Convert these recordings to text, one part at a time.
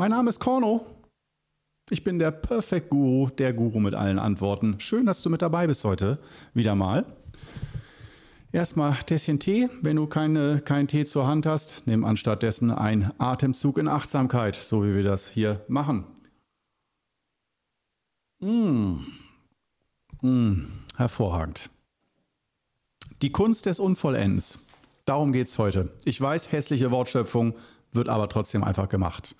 Mein Name ist Korno. Ich bin der Perfect Guru, der Guru mit allen Antworten. Schön, dass du mit dabei bist heute. Wieder mal. Erstmal Tässchen Tee. Wenn du keine, keinen Tee zur Hand hast, nimm anstattdessen einen Atemzug in Achtsamkeit, so wie wir das hier machen. Mmh. Mmh. Hervorragend. Die Kunst des Unvollends. Darum geht es heute. Ich weiß, hässliche Wortschöpfung, wird aber trotzdem einfach gemacht.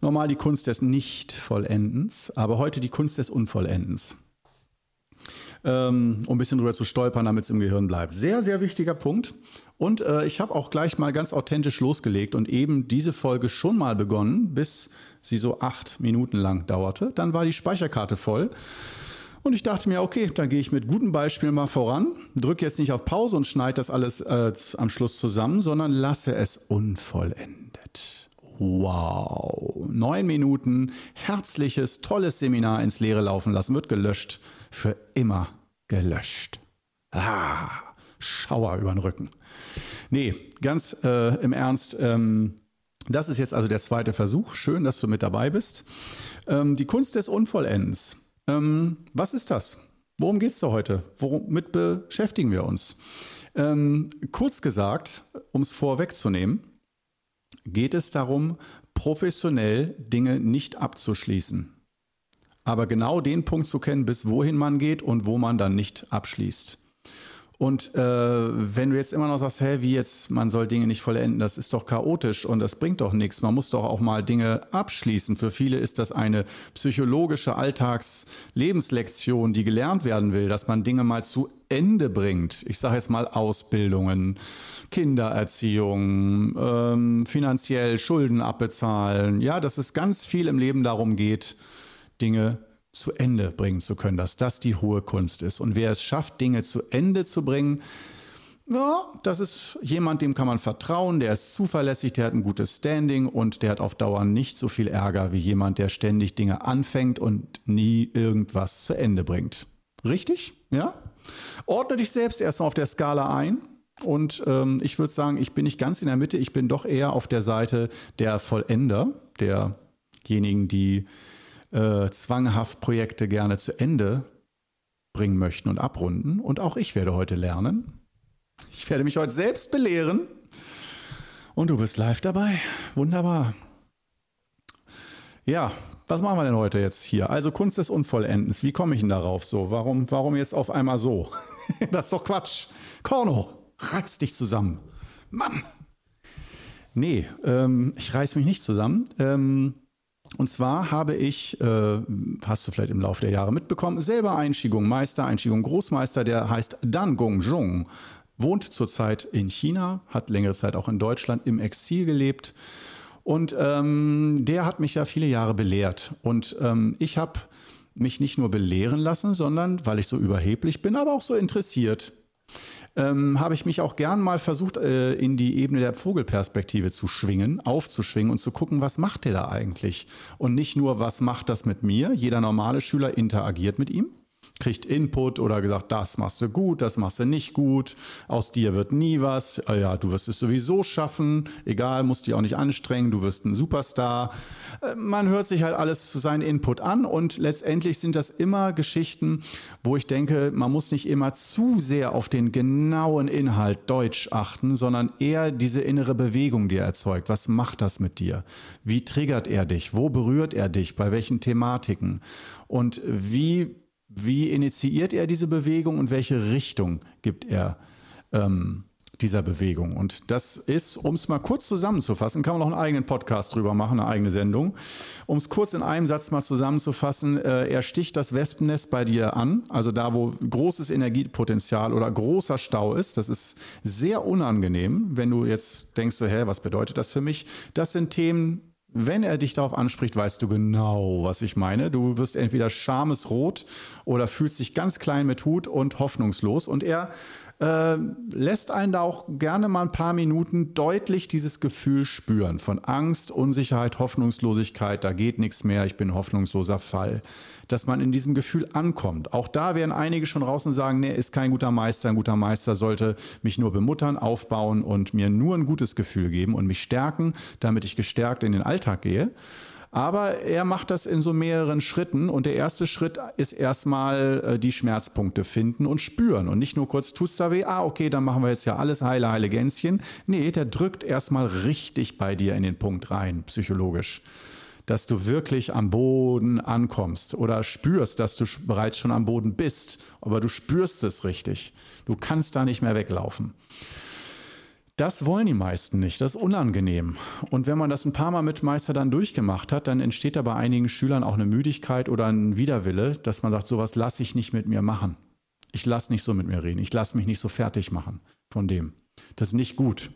Normal die Kunst des Nicht-Vollendens, aber heute die Kunst des Unvollendens. Ähm, um ein bisschen drüber zu stolpern, damit es im Gehirn bleibt. Sehr, sehr wichtiger Punkt. Und äh, ich habe auch gleich mal ganz authentisch losgelegt und eben diese Folge schon mal begonnen, bis sie so acht Minuten lang dauerte. Dann war die Speicherkarte voll. Und ich dachte mir, okay, dann gehe ich mit gutem Beispiel mal voran, drücke jetzt nicht auf Pause und schneide das alles äh, am Schluss zusammen, sondern lasse es unvollendet. Wow, neun Minuten, herzliches, tolles Seminar ins Leere laufen lassen, wird gelöscht, für immer gelöscht. Ah, Schauer über den Rücken. Nee, ganz äh, im Ernst, ähm, das ist jetzt also der zweite Versuch. Schön, dass du mit dabei bist. Ähm, die Kunst des Unvollends. Ähm, was ist das? Worum geht es da heute? Womit beschäftigen wir uns? Ähm, kurz gesagt, um es vorwegzunehmen, geht es darum, professionell Dinge nicht abzuschließen. Aber genau den Punkt zu kennen, bis wohin man geht und wo man dann nicht abschließt. Und äh, wenn du jetzt immer noch sagst, hä, wie jetzt, man soll Dinge nicht vollenden, das ist doch chaotisch und das bringt doch nichts. Man muss doch auch mal Dinge abschließen. Für viele ist das eine psychologische Alltagslebenslektion, die gelernt werden will, dass man Dinge mal zu Ende bringt. Ich sage jetzt mal Ausbildungen, Kindererziehung, ähm, finanziell Schulden abbezahlen. Ja, dass es ganz viel im Leben darum geht, Dinge zu Ende bringen zu können, dass das die hohe Kunst ist. Und wer es schafft, Dinge zu Ende zu bringen, ja, das ist jemand, dem kann man vertrauen, der ist zuverlässig, der hat ein gutes Standing und der hat auf Dauer nicht so viel Ärger wie jemand, der ständig Dinge anfängt und nie irgendwas zu Ende bringt. Richtig? Ja? Ordne dich selbst erstmal auf der Skala ein. Und ähm, ich würde sagen, ich bin nicht ganz in der Mitte, ich bin doch eher auf der Seite der Vollender, derjenigen, die äh, zwanghaft Projekte gerne zu Ende bringen möchten und abrunden. Und auch ich werde heute lernen. Ich werde mich heute selbst belehren. Und du bist live dabei. Wunderbar. Ja, was machen wir denn heute jetzt hier? Also Kunst des Unvollendens. Wie komme ich denn darauf so? Warum, warum jetzt auf einmal so? das ist doch Quatsch. Korno, reiß dich zusammen. Mann. Nee, ähm, ich reiß mich nicht zusammen. Ähm, und zwar habe ich, äh, hast du vielleicht im Laufe der Jahre mitbekommen, selber einen Qigong-Meister, einen Qigong-Großmeister, der heißt Dan Gongzhong, wohnt zurzeit in China, hat längere Zeit auch in Deutschland im Exil gelebt. Und ähm, der hat mich ja viele Jahre belehrt. Und ähm, ich habe mich nicht nur belehren lassen, sondern weil ich so überheblich bin, aber auch so interessiert ähm, habe ich mich auch gern mal versucht, äh, in die Ebene der Vogelperspektive zu schwingen, aufzuschwingen und zu gucken, was macht der da eigentlich? Und nicht nur, was macht das mit mir? Jeder normale Schüler interagiert mit ihm, kriegt Input oder gesagt, das machst du gut, das machst du nicht gut, aus dir wird nie was, ah ja, du wirst es sowieso schaffen, egal, musst dich auch nicht anstrengen, du wirst ein Superstar. Äh, man hört sich halt alles zu seinem Input an und letztendlich sind das immer Geschichten, wo ich denke, man muss nicht immer zu sehr auf den genauen Inhalt Deutsch achten, sondern eher diese innere Bewegung, die er erzeugt. Was macht das mit dir? Wie triggert er dich? Wo berührt er dich? Bei welchen Thematiken? Und wie wie initiiert er diese Bewegung und welche Richtung gibt er ähm, dieser Bewegung? Und das ist, um es mal kurz zusammenzufassen, kann man noch einen eigenen Podcast drüber machen, eine eigene Sendung. Um es kurz in einem Satz mal zusammenzufassen, äh, er sticht das Wespennest bei dir an, also da, wo großes Energiepotenzial oder großer Stau ist. Das ist sehr unangenehm, wenn du jetzt denkst, so, hä, was bedeutet das für mich? Das sind Themen, wenn er dich darauf anspricht, weißt du genau, was ich meine. Du wirst entweder schamesrot oder fühlst dich ganz klein mit Hut und hoffnungslos. Und er äh, lässt einen da auch gerne mal ein paar Minuten deutlich dieses Gefühl spüren von Angst, Unsicherheit, Hoffnungslosigkeit, da geht nichts mehr, ich bin hoffnungsloser Fall. Dass man in diesem Gefühl ankommt. Auch da werden einige schon raus und sagen, nee, ist kein guter Meister. Ein guter Meister sollte mich nur bemuttern, aufbauen und mir nur ein gutes Gefühl geben und mich stärken, damit ich gestärkt in den Alltag gehe. Aber er macht das in so mehreren Schritten und der erste Schritt ist erstmal äh, die Schmerzpunkte finden und spüren und nicht nur kurz tut's da weh, ah okay, dann machen wir jetzt ja alles heile, heile Gänschen. Nee, der drückt erstmal richtig bei dir in den Punkt rein, psychologisch. Dass du wirklich am Boden ankommst oder spürst, dass du bereits schon am Boden bist, aber du spürst es richtig. Du kannst da nicht mehr weglaufen. Das wollen die meisten nicht. Das ist unangenehm. Und wenn man das ein paar Mal mit Meister dann durchgemacht hat, dann entsteht da bei einigen Schülern auch eine Müdigkeit oder ein Widerwille, dass man sagt, sowas lasse ich nicht mit mir machen. Ich lasse nicht so mit mir reden. Ich lasse mich nicht so fertig machen von dem. Das ist nicht gut.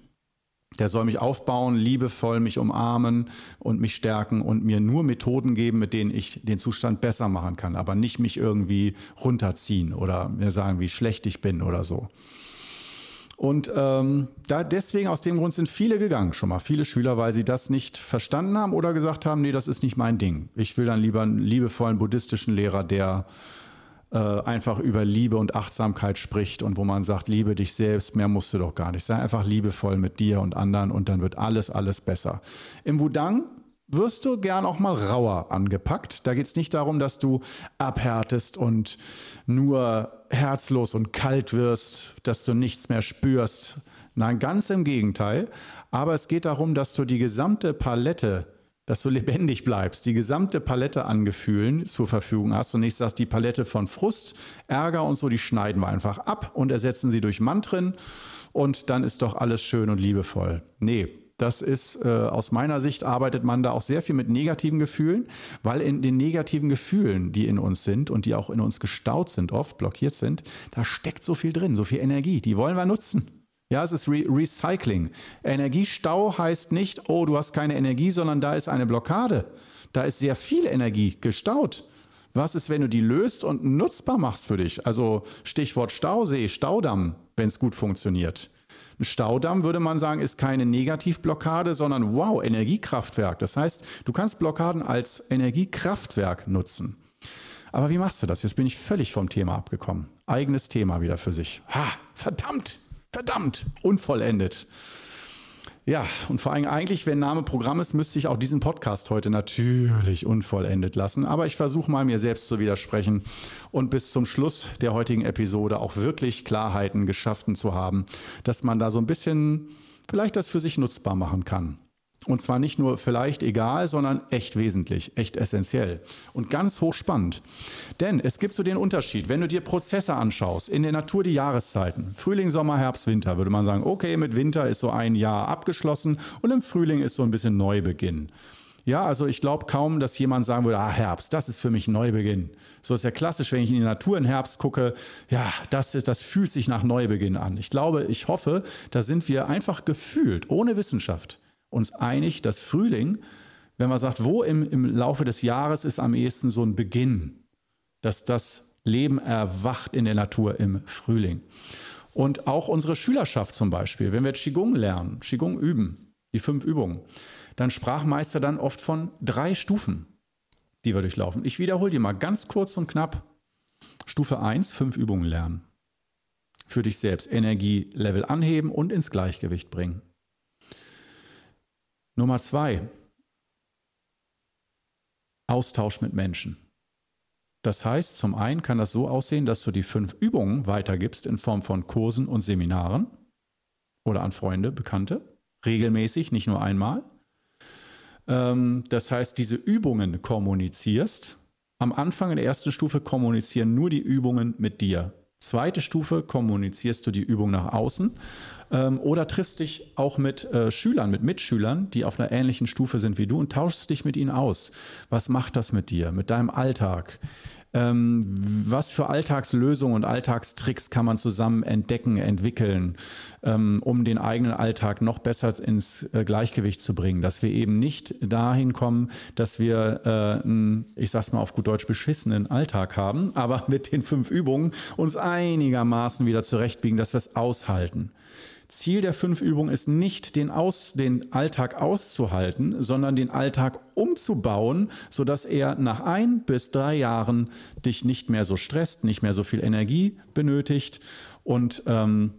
Der soll mich aufbauen, liebevoll mich umarmen und mich stärken und mir nur Methoden geben, mit denen ich den Zustand besser machen kann, aber nicht mich irgendwie runterziehen oder mir sagen, wie schlecht ich bin oder so. Und ähm, da deswegen aus dem Grund sind viele gegangen schon mal, viele Schüler, weil sie das nicht verstanden haben oder gesagt haben, nee, das ist nicht mein Ding. Ich will dann lieber einen liebevollen buddhistischen Lehrer, der äh, einfach über Liebe und Achtsamkeit spricht und wo man sagt, liebe dich selbst, mehr musst du doch gar nicht. Sei einfach liebevoll mit dir und anderen und dann wird alles, alles besser. Im Wudang wirst du gern auch mal rauer angepackt. Da geht es nicht darum, dass du abhärtest und nur herzlos und kalt wirst, dass du nichts mehr spürst. Nein, ganz im Gegenteil. Aber es geht darum, dass du die gesamte Palette, dass du lebendig bleibst, die gesamte Palette an Gefühlen zur Verfügung hast und nicht sagst, die Palette von Frust, Ärger und so, die schneiden wir einfach ab und ersetzen sie durch Mantren und dann ist doch alles schön und liebevoll. Nee, das ist äh, aus meiner Sicht arbeitet man da auch sehr viel mit negativen Gefühlen, weil in den negativen Gefühlen, die in uns sind und die auch in uns gestaut sind, oft blockiert sind, da steckt so viel drin, so viel Energie. Die wollen wir nutzen. Ja, es ist Re Recycling. Energiestau heißt nicht, oh, du hast keine Energie, sondern da ist eine Blockade. Da ist sehr viel Energie gestaut. Was ist, wenn du die löst und nutzbar machst für dich? Also Stichwort Stausee, Staudamm, wenn es gut funktioniert. Ein Staudamm würde man sagen, ist keine Negativblockade, sondern wow, Energiekraftwerk. Das heißt, du kannst Blockaden als Energiekraftwerk nutzen. Aber wie machst du das? Jetzt bin ich völlig vom Thema abgekommen. Eigenes Thema wieder für sich. Ha, verdammt, verdammt, unvollendet. Ja, und vor allem eigentlich, wenn Name Programm ist, müsste ich auch diesen Podcast heute natürlich unvollendet lassen. Aber ich versuche mal mir selbst zu widersprechen und bis zum Schluss der heutigen Episode auch wirklich Klarheiten geschaffen zu haben, dass man da so ein bisschen vielleicht das für sich nutzbar machen kann. Und zwar nicht nur vielleicht egal, sondern echt wesentlich, echt essentiell und ganz hochspannend. Denn es gibt so den Unterschied, wenn du dir Prozesse anschaust, in der Natur die Jahreszeiten, Frühling, Sommer, Herbst, Winter, würde man sagen, okay, mit Winter ist so ein Jahr abgeschlossen und im Frühling ist so ein bisschen Neubeginn. Ja, also ich glaube kaum, dass jemand sagen würde, ah, Herbst, das ist für mich Neubeginn. So ist ja klassisch, wenn ich in die Natur im Herbst gucke, ja, das, ist, das fühlt sich nach Neubeginn an. Ich glaube, ich hoffe, da sind wir einfach gefühlt, ohne Wissenschaft, uns einig, dass Frühling, wenn man sagt, wo im, im Laufe des Jahres ist am ehesten so ein Beginn, dass das Leben erwacht in der Natur im Frühling. Und auch unsere Schülerschaft zum Beispiel, wenn wir Qigong lernen, Qigong üben, die fünf Übungen, dann sprach Meister dann oft von drei Stufen, die wir durchlaufen. Ich wiederhole die mal ganz kurz und knapp. Stufe 1, fünf Übungen lernen. Für dich selbst Energielevel anheben und ins Gleichgewicht bringen. Nummer zwei, Austausch mit Menschen. Das heißt, zum einen kann das so aussehen, dass du die fünf Übungen weitergibst in Form von Kursen und Seminaren oder an Freunde, Bekannte, regelmäßig, nicht nur einmal. Ähm, das heißt, diese Übungen kommunizierst. Am Anfang in der ersten Stufe kommunizieren nur die Übungen mit dir. Zweite Stufe kommunizierst du die Übung nach außen ähm, oder triffst dich auch mit äh, Schülern, mit Mitschülern, die auf einer ähnlichen Stufe sind wie du und tauschst dich mit ihnen aus. Was macht das mit dir, mit deinem Alltag? Ähm, was für Alltagslösungen und Alltagstricks kann man zusammen entdecken, entwickeln, ähm, um den eigenen Alltag noch besser ins äh, Gleichgewicht zu bringen, dass wir eben nicht dahin kommen, dass wir äh, einen, ich sag's mal auf gut Deutsch, beschissenen Alltag haben, aber mit den fünf Übungen uns einigermaßen wieder zurechtbiegen, dass wir es aushalten. Ziel der fünf Übungen ist nicht, den, Aus, den Alltag auszuhalten, sondern den Alltag umzubauen, sodass er nach ein bis drei Jahren dich nicht mehr so stresst, nicht mehr so viel Energie benötigt und ähm,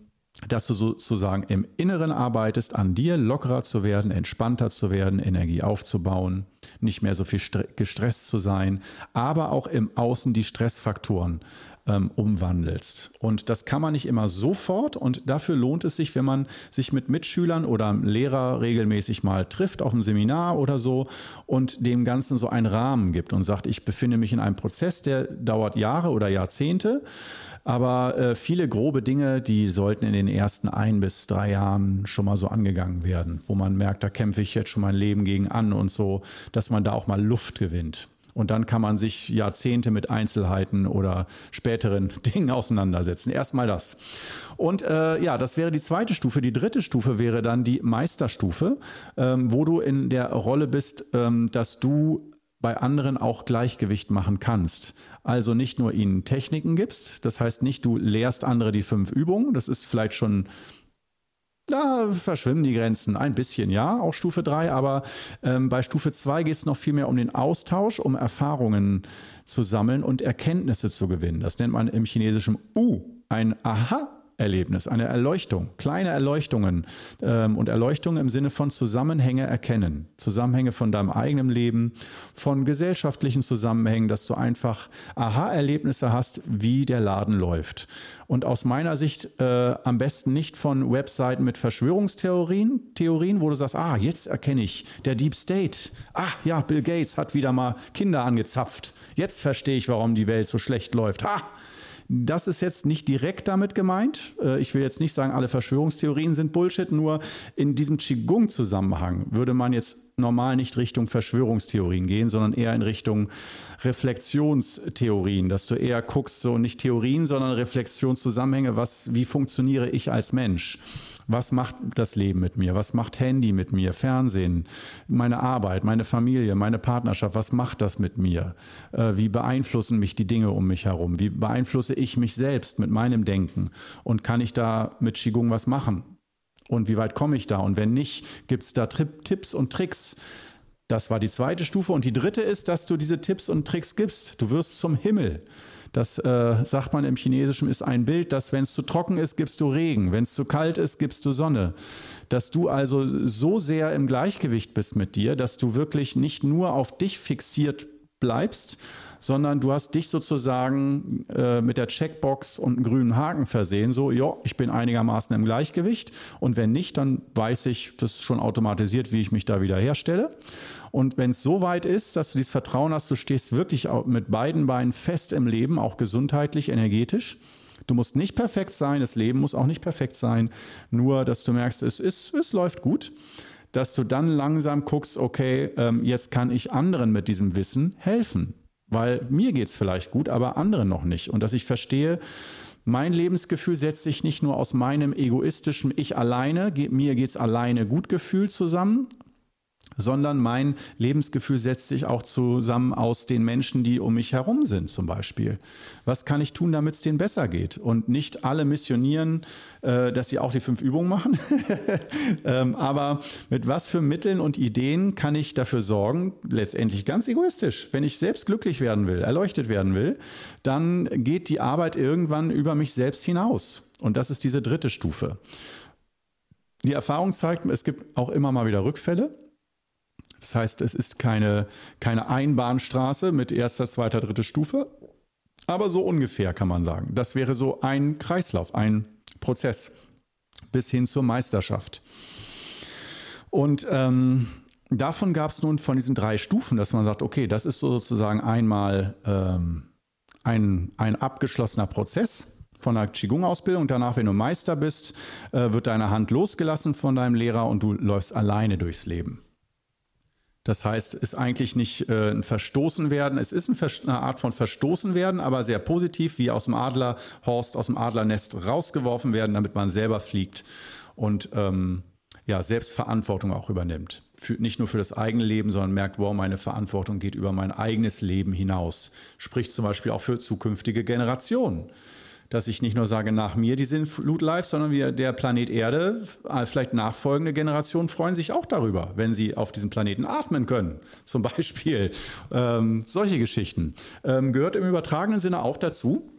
dass du sozusagen im Inneren arbeitest, an dir lockerer zu werden, entspannter zu werden, Energie aufzubauen, nicht mehr so viel gestresst zu sein, aber auch im Außen die Stressfaktoren ähm, umwandelst. Und das kann man nicht immer sofort und dafür lohnt es sich, wenn man sich mit Mitschülern oder Lehrer regelmäßig mal trifft auf einem Seminar oder so und dem Ganzen so einen Rahmen gibt und sagt, ich befinde mich in einem Prozess, der dauert Jahre oder Jahrzehnte. Aber äh, viele grobe Dinge, die sollten in den ersten ein bis drei Jahren schon mal so angegangen werden, wo man merkt, da kämpfe ich jetzt schon mein Leben gegen an und so, dass man da auch mal Luft gewinnt. Und dann kann man sich Jahrzehnte mit Einzelheiten oder späteren Dingen auseinandersetzen. Erstmal das. Und äh, ja, das wäre die zweite Stufe. Die dritte Stufe wäre dann die Meisterstufe, ähm, wo du in der Rolle bist, ähm, dass du bei anderen auch Gleichgewicht machen kannst. Also nicht nur ihnen Techniken gibst, das heißt nicht, du lehrst andere die fünf Übungen, das ist vielleicht schon da verschwimmen die Grenzen ein bisschen, ja, auch Stufe 3, aber ähm, bei Stufe 2 geht es noch viel mehr um den Austausch, um Erfahrungen zu sammeln und Erkenntnisse zu gewinnen. Das nennt man im chinesischen U ein Aha. Erlebnis, eine Erleuchtung, kleine Erleuchtungen ähm, und Erleuchtung im Sinne von Zusammenhänge erkennen, Zusammenhänge von deinem eigenen Leben, von gesellschaftlichen Zusammenhängen, dass du einfach Aha-Erlebnisse hast, wie der Laden läuft. Und aus meiner Sicht äh, am besten nicht von Webseiten mit Verschwörungstheorien, Theorien, wo du sagst, ah, jetzt erkenne ich, der Deep State, ah ja, Bill Gates hat wieder mal Kinder angezapft, jetzt verstehe ich, warum die Welt so schlecht läuft. Ha! Das ist jetzt nicht direkt damit gemeint. Äh, ich will jetzt nicht sagen, alle Verschwörungstheorien sind Bullshit, nur in diesem Qigong-Zusammenhang würde man jetzt normal nicht Richtung Verschwörungstheorien gehen, sondern eher in Richtung Reflexionstheorien, dass du eher guckst, so nicht Theorien, sondern Reflexionszusammenhänge, was, wie funktioniere ich als Mensch? Was macht das Leben mit mir? Was macht Handy mit mir? Fernsehen, meine Arbeit, meine Familie, meine Partnerschaft, was macht das mit mir? Äh, wie beeinflussen mich die Dinge um mich herum? Wie beeinflusse ich mich selbst mit meinem Denken? Und kann ich da mit Qigong was machen? Und wie weit komme ich da? Und wenn nicht, gibt es da Tipps und Tricks? Das war die zweite Stufe. Und die dritte ist, dass du diese Tipps und Tricks gibst. Du wirst zum Himmel. Das äh, sagt man im Chinesischen ist ein Bild, dass wenn es zu trocken ist, gibst du Regen, wenn es zu kalt ist, gibst du Sonne. Dass du also so sehr im Gleichgewicht bist mit dir, dass du wirklich nicht nur auf dich fixiert bleibst, sondern du hast dich sozusagen äh, mit der Checkbox und einem grünen Haken versehen, so, ja, ich bin einigermaßen im Gleichgewicht. Und wenn nicht, dann weiß ich das schon automatisiert, wie ich mich da wieder herstelle. Und wenn es so weit ist, dass du dieses Vertrauen hast, du stehst wirklich mit beiden Beinen fest im Leben, auch gesundheitlich, energetisch. Du musst nicht perfekt sein, das Leben muss auch nicht perfekt sein, nur dass du merkst, es, ist, es läuft gut, dass du dann langsam guckst, okay, ähm, jetzt kann ich anderen mit diesem Wissen helfen, weil mir geht es vielleicht gut, aber anderen noch nicht. Und dass ich verstehe, mein Lebensgefühl setzt sich nicht nur aus meinem egoistischen Ich alleine, mir geht es alleine gut Gefühl zusammen, sondern mein Lebensgefühl setzt sich auch zusammen aus den Menschen, die um mich herum sind zum Beispiel. Was kann ich tun, damit es denen besser geht? Und nicht alle missionieren, äh, dass sie auch die fünf Übungen machen. ähm, aber mit was für Mitteln und Ideen kann ich dafür sorgen, letztendlich ganz egoistisch, wenn ich selbst glücklich werden will, erleuchtet werden will, dann geht die Arbeit irgendwann über mich selbst hinaus. Und das ist diese dritte Stufe. Die Erfahrung zeigt, es gibt auch immer mal wieder Rückfälle. Das heißt, es ist keine, keine Einbahnstraße mit erster, zweiter, dritter Stufe, aber so ungefähr kann man sagen. Das wäre so ein Kreislauf, ein Prozess bis hin zur Meisterschaft. Und ähm, davon gab es nun von diesen drei Stufen, dass man sagt, okay, das ist sozusagen einmal ähm, ein, ein abgeschlossener Prozess von der Qigong-Ausbildung. Danach, wenn du Meister bist, äh, wird deine Hand losgelassen von deinem Lehrer und du läufst alleine durchs Leben. Das heißt, ist eigentlich nicht äh, ein Verstoßen werden. Es ist eine Art von Verstoßen werden, aber sehr positiv, wie aus dem Adlerhorst, aus dem Adlernest rausgeworfen werden, damit man selber fliegt und ähm, ja, Selbstverantwortung auch übernimmt. Für, nicht nur für das eigene Leben, sondern merkt, wow, meine Verantwortung geht über mein eigenes Leben hinaus. Spricht zum Beispiel auch für zukünftige Generationen dass ich nicht nur sage, nach mir die Sinnflut live, sondern wir, der Planet Erde, äh, vielleicht nachfolgende Generationen freuen sich auch darüber, wenn sie auf diesem Planeten atmen können. Zum Beispiel ähm, solche Geschichten. Ähm, gehört im übertragenen Sinne auch dazu.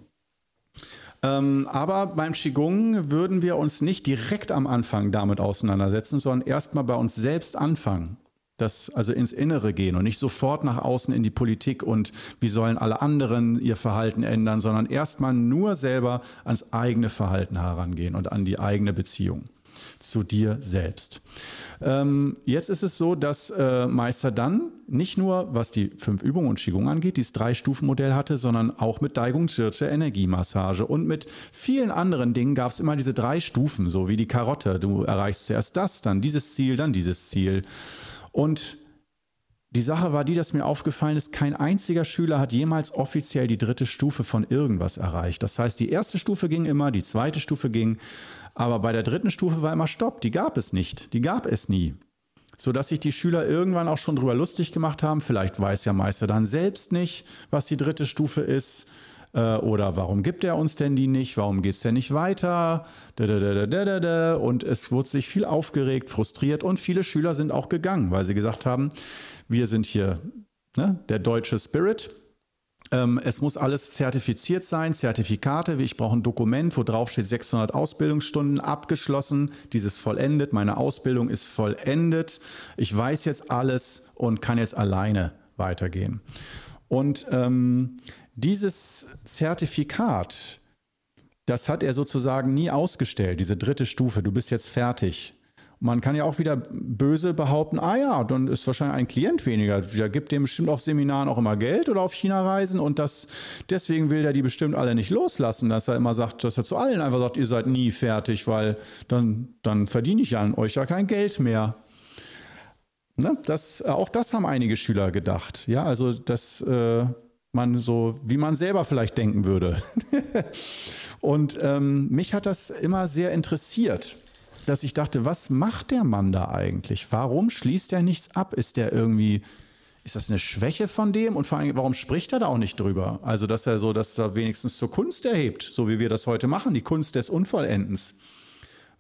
Ähm, aber beim Qigong würden wir uns nicht direkt am Anfang damit auseinandersetzen, sondern erstmal bei uns selbst anfangen das also ins Innere gehen und nicht sofort nach außen in die Politik und wie sollen alle anderen ihr Verhalten ändern, sondern erstmal nur selber ans eigene Verhalten herangehen und an die eigene Beziehung zu dir selbst. Ähm, jetzt ist es so, dass äh, Meister dann nicht nur, was die fünf Übungen und Qigong angeht, dieses Drei-Stufen-Modell hatte, sondern auch mit Daigung Chirche Energiemassage und mit vielen anderen Dingen gab es immer diese drei Stufen, so wie die Karotte. Du erreichst zuerst das, dann dieses Ziel, dann dieses Ziel. Und die Sache war die, dass mir aufgefallen ist, kein einziger Schüler hat jemals offiziell die dritte Stufe von irgendwas erreicht. Das heißt, die erste Stufe ging immer, die zweite Stufe ging, aber bei der dritten Stufe war immer Stopp, die gab es nicht, die gab es nie. Sodass sich die Schüler irgendwann auch schon drüber lustig gemacht haben, vielleicht weiß ja Meister dann selbst nicht, was die dritte Stufe ist äh, oder warum gibt er uns denn die nicht? Warum geht es denn nicht weiter? Und es wurde sich viel aufgeregt, frustriert und viele Schüler sind auch gegangen, weil sie gesagt haben, wir sind hier ne, der deutsche Spirit. Ähm, es muss alles zertifiziert sein, Zertifikate. Ich brauche ein Dokument, wo drauf steht 600 Ausbildungsstunden abgeschlossen. Dieses vollendet. Meine Ausbildung ist vollendet. Ich weiß jetzt alles und kann jetzt alleine weitergehen. Und ähm, dieses Zertifikat, das hat er sozusagen nie ausgestellt, diese dritte Stufe, du bist jetzt fertig. Man kann ja auch wieder böse behaupten, ah ja, dann ist wahrscheinlich ein Klient weniger. Der gibt dem bestimmt auf Seminaren auch immer Geld oder auf China-Reisen und das, deswegen will der die bestimmt alle nicht loslassen, dass er immer sagt, dass er zu allen einfach sagt, ihr seid nie fertig, weil dann, dann verdiene ich an euch ja kein Geld mehr. Ne? Das, auch das haben einige Schüler gedacht. Ja, also das, äh, man so, wie man selber vielleicht denken würde. und ähm, mich hat das immer sehr interessiert, dass ich dachte, was macht der Mann da eigentlich? Warum schließt er nichts ab? Ist der irgendwie, ist das eine Schwäche von dem? Und vor allem, warum spricht er da auch nicht drüber? Also, dass er so, dass er wenigstens zur Kunst erhebt, so wie wir das heute machen, die Kunst des Unvollendens.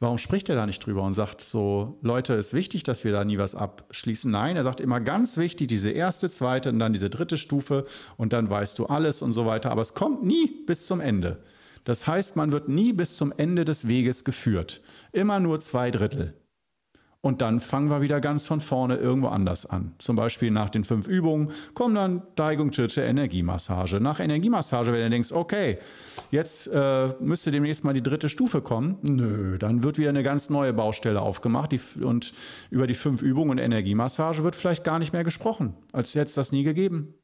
Warum spricht er da nicht drüber und sagt so, Leute, ist wichtig, dass wir da nie was abschließen? Nein, er sagt immer ganz wichtig, diese erste, zweite und dann diese dritte Stufe und dann weißt du alles und so weiter. Aber es kommt nie bis zum Ende. Das heißt, man wird nie bis zum Ende des Weges geführt. Immer nur zwei Drittel. Und dann fangen wir wieder ganz von vorne irgendwo anders an. Zum Beispiel nach den fünf Übungen kommt dann Daigung Chiche Energiemassage. Nach Energiemassage, wenn du denkst, okay, jetzt äh, müsste demnächst mal die dritte Stufe kommen. Nö, dann wird wieder eine ganz neue Baustelle aufgemacht. Die, und über die fünf Übungen und Energiemassage wird vielleicht gar nicht mehr gesprochen. Als hätte es das nie gegeben.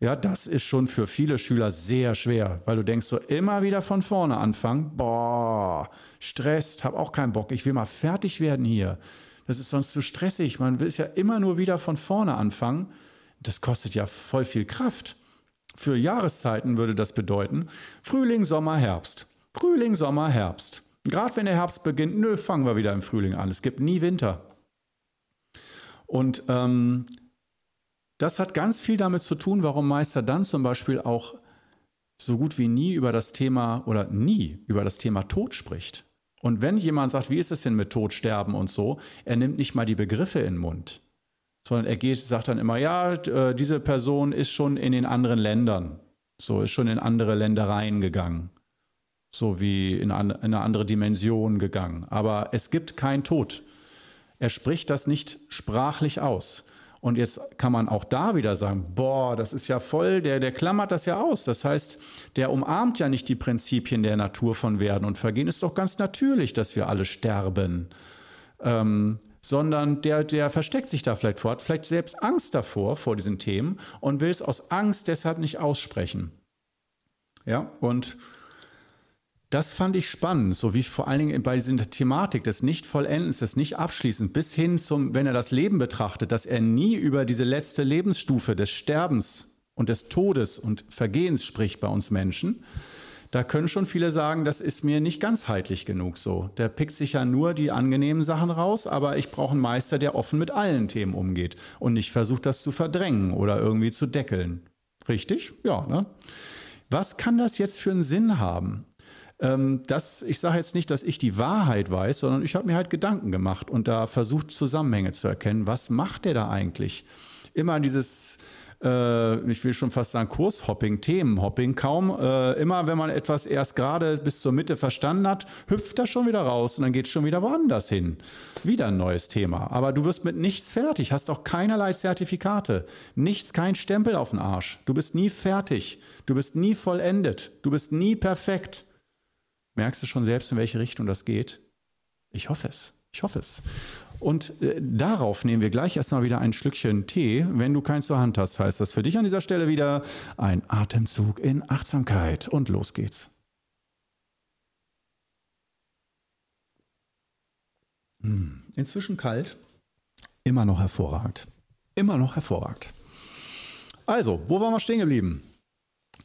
Ja, das ist schon für viele Schüler sehr schwer, weil du denkst so immer wieder von vorne anfangen. Boah, stresst, hab auch keinen Bock. Ich will mal fertig werden hier. Das ist sonst zu stressig. Man will es ja immer nur wieder von vorne anfangen. Das kostet ja voll viel Kraft. Für Jahreszeiten würde das bedeuten Frühling, Sommer, Herbst. Frühling, Sommer, Herbst. Gerade wenn der Herbst beginnt, nö, fangen wir wieder im Frühling an. Es gibt nie Winter. Und ähm, das hat ganz viel damit zu tun, warum Meister dann zum Beispiel auch so gut wie nie über das Thema oder nie über das Thema Tod spricht. Und wenn jemand sagt, wie ist es denn mit Tod, Sterben und so, er nimmt nicht mal die Begriffe in den Mund, sondern er geht, sagt dann immer, ja, äh, diese Person ist schon in den anderen Ländern, so ist schon in andere Ländereien gegangen, so wie in eine andere Dimension gegangen. Aber es gibt keinen Tod. Er spricht das nicht sprachlich aus. Und jetzt kann man auch da wieder sagen, boah, das ist ja voll, der, der klammert das ja aus. Das heißt, der umarmt ja nicht die Prinzipien der Natur von Werden und Vergehen. Ist doch ganz natürlich, dass wir alle sterben. Ähm, sondern der, der versteckt sich da vielleicht vor, hat vielleicht selbst Angst davor, vor diesen Themen und will es aus Angst deshalb nicht aussprechen. Ja, und das fand ich spannend, so wie vor allen Dingen bei dieser Thematik des Nicht-Vollendens, des Nicht-Abschließens, bis hin zum, wenn er das Leben betrachtet, dass er nie über diese letzte Lebensstufe des Sterbens und des Todes und Vergehens spricht bei uns Menschen. Da können schon viele sagen, das ist mir nicht ganzheitlich genug so. Der pickt sich ja nur die angenehmen Sachen raus, aber ich brauche einen Meister, der offen mit allen Themen umgeht und nicht versucht, das zu verdrängen oder irgendwie zu deckeln. Richtig? Ja, ne? Was kann das jetzt für einen Sinn haben? Ähm, das, ich sage jetzt nicht, dass ich die Wahrheit weiß, sondern ich habe mir halt Gedanken gemacht und da versucht, Zusammenhänge zu erkennen. Was macht der da eigentlich? Immer dieses äh, ich will schon fast sagen Kurshopping, Themenhopping. Kaum äh, immer, wenn man etwas erst gerade bis zur Mitte verstanden hat, hüpft das schon wieder raus und dann geht es schon wieder woanders hin. Wieder ein neues Thema. Aber du wirst mit nichts fertig, hast auch keinerlei Zertifikate, nichts, kein Stempel auf den Arsch. Du bist nie fertig, du bist nie vollendet, du bist nie perfekt. Merkst du schon selbst, in welche Richtung das geht? Ich hoffe es. Ich hoffe es. Und äh, darauf nehmen wir gleich erstmal wieder ein Schlückchen Tee. Wenn du keins zur Hand hast, heißt das für dich an dieser Stelle wieder ein Atemzug in Achtsamkeit. Und los geht's. Hm. Inzwischen kalt, immer noch hervorragend. Immer noch hervorragend. Also, wo waren wir stehen geblieben?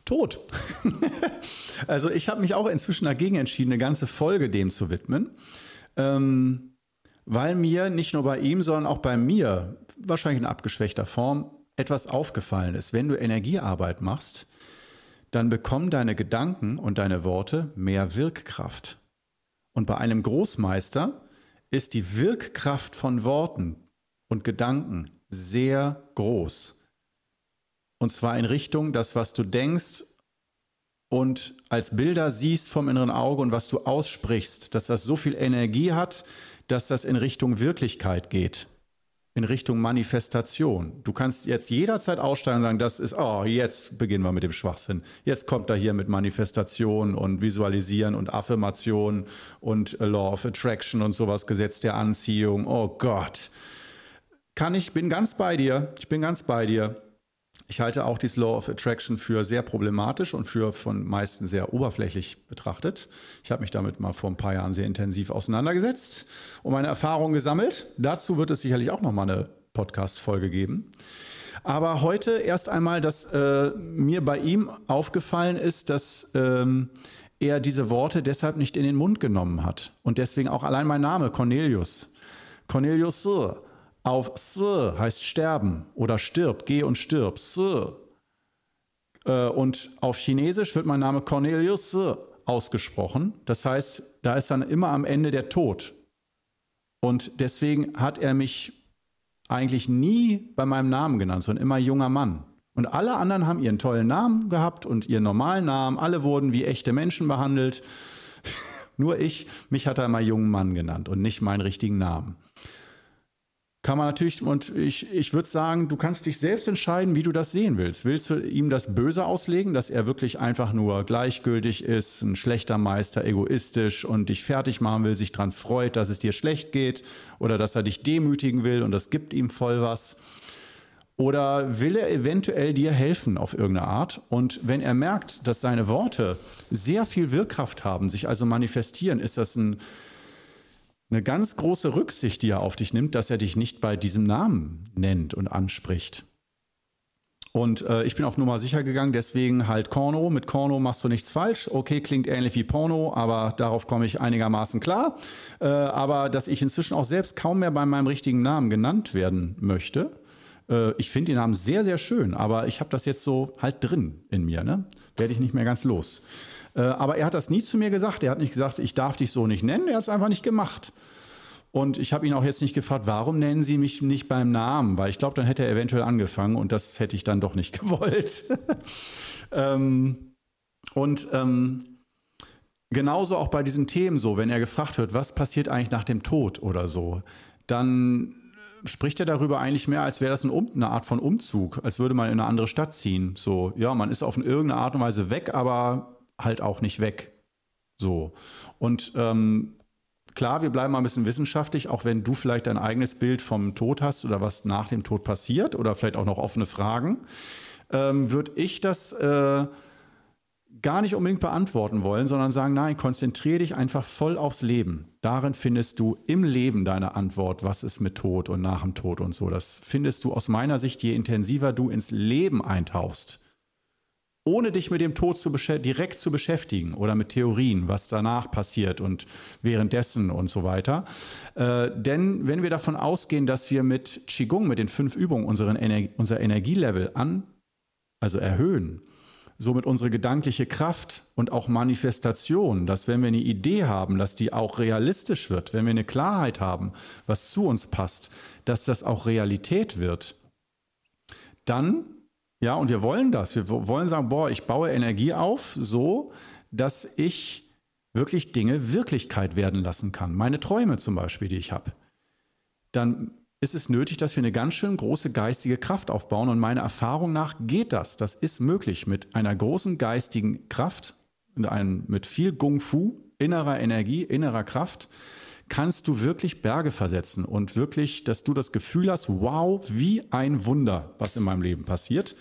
Tod. also ich habe mich auch inzwischen dagegen entschieden, eine ganze Folge dem zu widmen. Ähm, weil mir nicht nur bei ihm, sondern auch bei mir, wahrscheinlich in abgeschwächter Form, etwas aufgefallen ist. Wenn du Energiearbeit machst, dann bekommen deine Gedanken und deine Worte mehr Wirkkraft. Und bei einem Großmeister ist die Wirkkraft von Worten und Gedanken sehr groß. Und zwar in Richtung das, was du denkst und als Bilder siehst vom inneren Auge und was du aussprichst, dass das so viel Energie hat, dass das in Richtung Wirklichkeit geht, in Richtung Manifestation. Du kannst jetzt jederzeit aussteigen und sagen, das ist, oh, jetzt beginnen wir mit dem Schwachsinn. Jetzt kommt er hier mit Manifestation und Visualisieren und Affirmation und Law of Attraction und sowas, Gesetz der Anziehung. Oh Gott. Kann ich, bin ganz bei dir. Ich bin ganz bei dir. Ich halte auch dieses Law of Attraction für sehr problematisch und für von meisten sehr oberflächlich betrachtet. Ich habe mich damit mal vor ein paar Jahren sehr intensiv auseinandergesetzt und meine Erfahrungen gesammelt. Dazu wird es sicherlich auch noch mal eine Podcast-Folge geben. Aber heute erst einmal, dass äh, mir bei ihm aufgefallen ist, dass ähm, er diese Worte deshalb nicht in den Mund genommen hat. Und deswegen auch allein mein Name, Cornelius. Cornelius Sir auf S heißt sterben oder stirb, geh und stirb. S. Äh, und auf Chinesisch wird mein Name Cornelius ausgesprochen. Das heißt, da ist dann immer am Ende der Tod. Und deswegen hat er mich eigentlich nie bei meinem Namen genannt, sondern immer junger Mann. Und alle anderen haben ihren tollen Namen gehabt und ihren normalen Namen. Alle wurden wie echte Menschen behandelt. Nur ich, mich hat er immer jungen Mann genannt und nicht meinen richtigen Namen kann man natürlich, und ich, ich würde sagen, du kannst dich selbst entscheiden, wie du das sehen willst. Willst du ihm das Böse auslegen, dass er wirklich einfach nur gleichgültig ist, ein schlechter Meister, egoistisch und dich fertig machen will, sich daran freut, dass es dir schlecht geht oder dass er dich demütigen will und das gibt ihm voll was? Oder will er eventuell dir helfen auf irgendeine Art? Und wenn er merkt, dass seine Worte sehr viel Wirkkraft haben, sich also manifestieren, ist das ein eine ganz große Rücksicht, die er auf dich nimmt, dass er dich nicht bei diesem Namen nennt und anspricht. Und äh, ich bin auf Nummer sicher gegangen, deswegen halt Korno. Mit Korno machst du nichts falsch. Okay, klingt ähnlich wie Porno, aber darauf komme ich einigermaßen klar. Äh, aber dass ich inzwischen auch selbst kaum mehr bei meinem richtigen Namen genannt werden möchte. Äh, ich finde den Namen sehr, sehr schön, aber ich habe das jetzt so halt drin in mir. Ne? Werde ich nicht mehr ganz los. Äh, aber er hat das nie zu mir gesagt. Er hat nicht gesagt, ich darf dich so nicht nennen. Er hat es einfach nicht gemacht. Und ich habe ihn auch jetzt nicht gefragt, warum nennen Sie mich nicht beim Namen? Weil ich glaube, dann hätte er eventuell angefangen und das hätte ich dann doch nicht gewollt. ähm, und ähm, genauso auch bei diesen Themen so, wenn er gefragt wird, was passiert eigentlich nach dem Tod oder so, dann spricht er darüber eigentlich mehr, als wäre das ein um, eine Art von Umzug, als würde man in eine andere Stadt ziehen. So, ja, man ist auf eine irgendeine Art und Weise weg, aber halt auch nicht weg. So. Und ähm, klar, wir bleiben mal ein bisschen wissenschaftlich, auch wenn du vielleicht dein eigenes Bild vom Tod hast oder was nach dem Tod passiert oder vielleicht auch noch offene Fragen, ähm, würde ich das äh, gar nicht unbedingt beantworten wollen, sondern sagen, nein, konzentriere dich einfach voll aufs Leben. Darin findest du im Leben deine Antwort, was ist mit Tod und nach dem Tod und so. Das findest du aus meiner Sicht, je intensiver du ins Leben eintauchst, ohne dich mit dem Tod zu direkt zu beschäftigen oder mit Theorien, was danach passiert und währenddessen und so weiter. Äh, denn wenn wir davon ausgehen, dass wir mit Qigong, mit den fünf Übungen unseren Ener unser Energielevel an, also erhöhen, somit unsere gedankliche Kraft und auch Manifestation, dass wenn wir eine Idee haben, dass die auch realistisch wird, wenn wir eine Klarheit haben, was zu uns passt, dass das auch Realität wird, dann, ja, und wir wollen das, wir wollen sagen, boah, ich baue Energie auf, so, dass ich wirklich Dinge Wirklichkeit werden lassen kann. Meine Träume zum Beispiel, die ich habe. Dann ist es nötig, dass wir eine ganz schön große geistige Kraft aufbauen. Und meiner Erfahrung nach geht das. Das ist möglich mit einer großen geistigen Kraft, mit viel Gung Fu, innerer Energie, innerer Kraft, kannst du wirklich Berge versetzen und wirklich, dass du das Gefühl hast, wow, wie ein Wunder, was in meinem Leben passiert.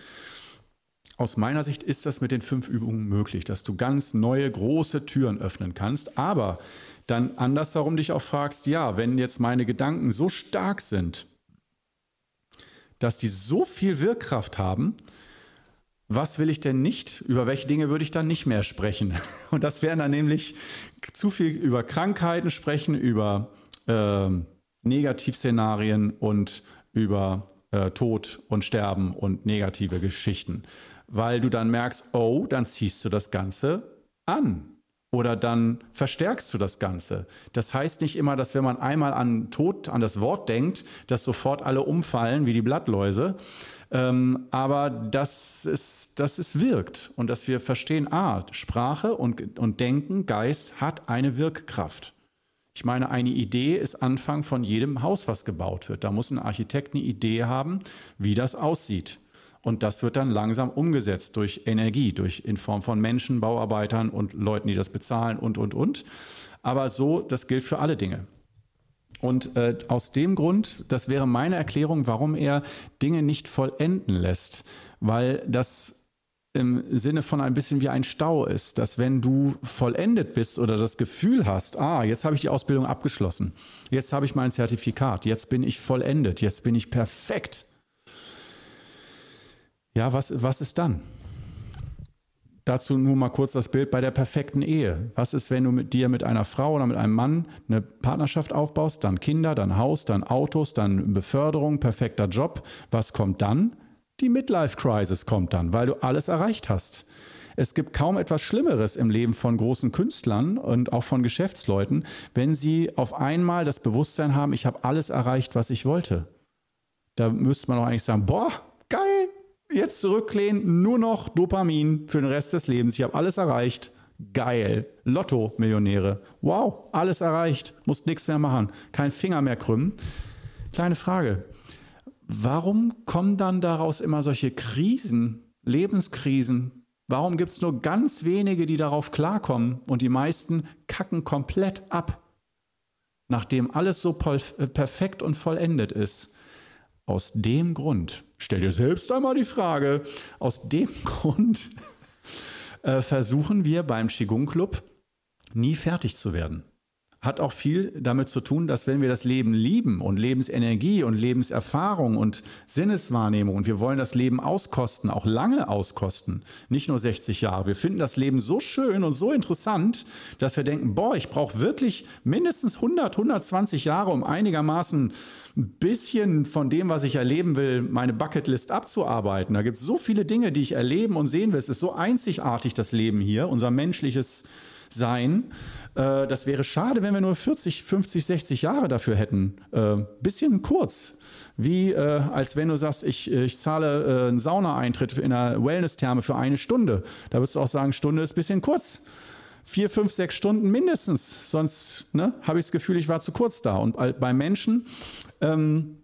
Aus meiner Sicht ist das mit den fünf Übungen möglich, dass du ganz neue, große Türen öffnen kannst. Aber dann andersherum dich auch fragst, ja, wenn jetzt meine Gedanken so stark sind, dass die so viel Wirkkraft haben, was will ich denn nicht? Über welche Dinge würde ich dann nicht mehr sprechen? Und das wären dann nämlich zu viel über Krankheiten sprechen, über äh, Negativszenarien und über äh, Tod und Sterben und negative Geschichten. Weil du dann merkst, oh, dann ziehst du das Ganze an oder dann verstärkst du das Ganze. Das heißt nicht immer, dass wenn man einmal an Tod, an das Wort denkt, dass sofort alle umfallen wie die Blattläuse. Ähm, aber dass es, dass es wirkt und dass wir verstehen, ah, Sprache und, und Denken, Geist hat eine Wirkkraft. Ich meine, eine Idee ist Anfang von jedem Haus, was gebaut wird. Da muss ein Architekt eine Idee haben, wie das aussieht. Und das wird dann langsam umgesetzt durch Energie, durch in Form von Menschen, Bauarbeitern und Leuten, die das bezahlen und, und, und. Aber so, das gilt für alle Dinge. Und äh, aus dem Grund, das wäre meine Erklärung, warum er Dinge nicht vollenden lässt, weil das im Sinne von ein bisschen wie ein Stau ist, dass wenn du vollendet bist oder das Gefühl hast, ah, jetzt habe ich die Ausbildung abgeschlossen, jetzt habe ich mein Zertifikat, jetzt bin ich vollendet, jetzt bin ich perfekt, ja, was, was ist dann? Dazu nur mal kurz das Bild bei der perfekten Ehe. Was ist, wenn du mit dir mit einer Frau oder mit einem Mann eine Partnerschaft aufbaust, dann Kinder, dann Haus, dann Autos, dann Beförderung, perfekter Job? Was kommt dann? Die Midlife Crisis kommt dann, weil du alles erreicht hast. Es gibt kaum etwas Schlimmeres im Leben von großen Künstlern und auch von Geschäftsleuten, wenn sie auf einmal das Bewusstsein haben, ich habe alles erreicht, was ich wollte. Da müsste man doch eigentlich sagen, boah, geil, jetzt zurücklehnen, nur noch Dopamin für den Rest des Lebens. Ich habe alles erreicht. Geil. Lotto-Millionäre. Wow, alles erreicht. Muss nichts mehr machen. Kein Finger mehr krümmen. Kleine Frage. Warum kommen dann daraus immer solche Krisen, Lebenskrisen? Warum gibt es nur ganz wenige, die darauf klarkommen und die meisten kacken komplett ab, nachdem alles so perfekt und vollendet ist? Aus dem Grund, stell dir selbst einmal die Frage, aus dem Grund äh, versuchen wir beim Qigong Club nie fertig zu werden hat auch viel damit zu tun, dass wenn wir das Leben lieben und Lebensenergie und Lebenserfahrung und Sinneswahrnehmung und wir wollen das Leben auskosten, auch lange auskosten, nicht nur 60 Jahre. Wir finden das Leben so schön und so interessant, dass wir denken, boah, ich brauche wirklich mindestens 100, 120 Jahre, um einigermaßen ein bisschen von dem, was ich erleben will, meine Bucketlist abzuarbeiten. Da gibt es so viele Dinge, die ich erleben und sehen will. Es ist so einzigartig, das Leben hier, unser menschliches sein. Äh, das wäre schade, wenn wir nur 40, 50, 60 Jahre dafür hätten. Äh, bisschen kurz. Wie äh, als wenn du sagst, ich, ich zahle äh, einen Saunaeintritt in einer Wellness-Therme für eine Stunde. Da würdest du auch sagen, Stunde ist ein bisschen kurz. Vier, fünf, sechs Stunden mindestens. Sonst ne, habe ich das Gefühl, ich war zu kurz da. Und bei Menschen ähm,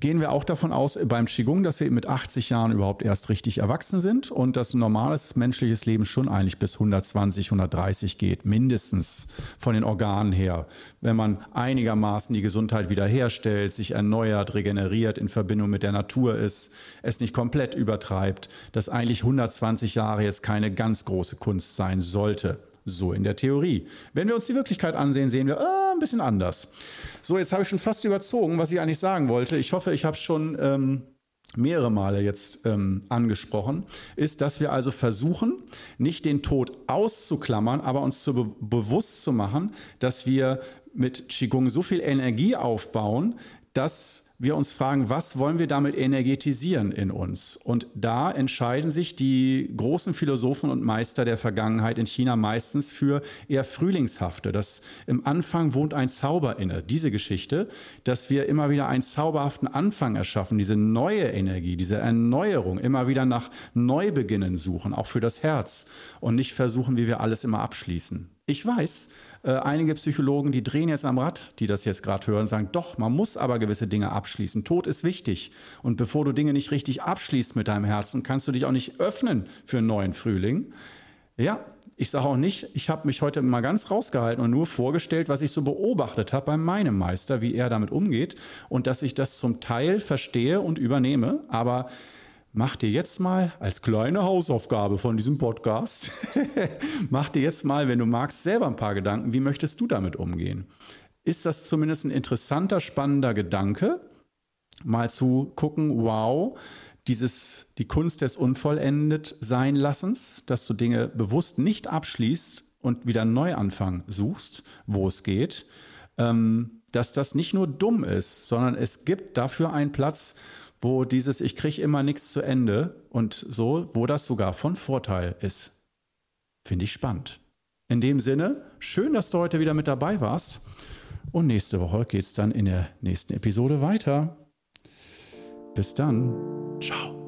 gehen wir auch davon aus beim Qigong, dass wir mit 80 Jahren überhaupt erst richtig erwachsen sind und dass ein normales menschliches Leben schon eigentlich bis 120, 130 geht, mindestens von den Organen her. Wenn man einigermaßen die Gesundheit wiederherstellt, sich erneuert, regeneriert, in Verbindung mit der Natur ist, es nicht komplett übertreibt, dass eigentlich 120 Jahre jetzt keine ganz große Kunst sein sollte. So in der Theorie. Wenn wir uns die Wirklichkeit ansehen, sehen wir ah, ein bisschen anders. So, jetzt habe ich schon fast überzogen, was ich eigentlich sagen wollte. Ich hoffe, ich habe schon ähm, mehrere Male jetzt ähm, angesprochen, ist, dass wir also versuchen, nicht den Tod auszuklammern, aber uns zu be bewusst zu machen, dass wir mit Qigong so viel Energie aufbauen, dass wir uns fragen, was wollen wir damit energetisieren in uns? Und da entscheiden sich die großen Philosophen und Meister der Vergangenheit in China meistens für eher Frühlingshafte. Das im Anfang wohnt ein Zauber inne. Diese Geschichte, dass wir immer wieder einen zauberhaften Anfang erschaffen, diese neue Energie, diese Erneuerung, immer wieder nach Neubeginnen suchen, auch für das Herz und nicht versuchen, wie wir alles immer abschließen. Ich weiß, äh, einige Psychologen, die drehen jetzt am Rad, die das jetzt gerade hören, sagen, doch, man muss aber gewisse Dinge abschließen. Tod ist wichtig. Und bevor du Dinge nicht richtig abschließt mit deinem Herzen, kannst du dich auch nicht öffnen für einen neuen Frühling. Ja, ich sage auch nicht, ich habe mich heute mal ganz rausgehalten und nur vorgestellt, was ich so beobachtet habe bei meinem Meister, wie er damit umgeht und dass ich das zum Teil verstehe und übernehme. Aber mach dir jetzt mal als kleine Hausaufgabe von diesem Podcast, mach dir jetzt mal, wenn du magst, selber ein paar Gedanken, wie möchtest du damit umgehen? Ist das zumindest ein interessanter, spannender Gedanke, mal zu gucken, wow, dieses, die Kunst des unvollendet sein Lassens, dass du Dinge bewusst nicht abschließt und wieder einen Neuanfang suchst, wo es geht, ähm, dass das nicht nur dumm ist, sondern es gibt dafür einen Platz, wo dieses Ich kriege immer nichts zu Ende und so, wo das sogar von Vorteil ist. Finde ich spannend. In dem Sinne, schön, dass du heute wieder mit dabei warst. Und nächste Woche geht es dann in der nächsten Episode weiter. Bis dann. Ciao.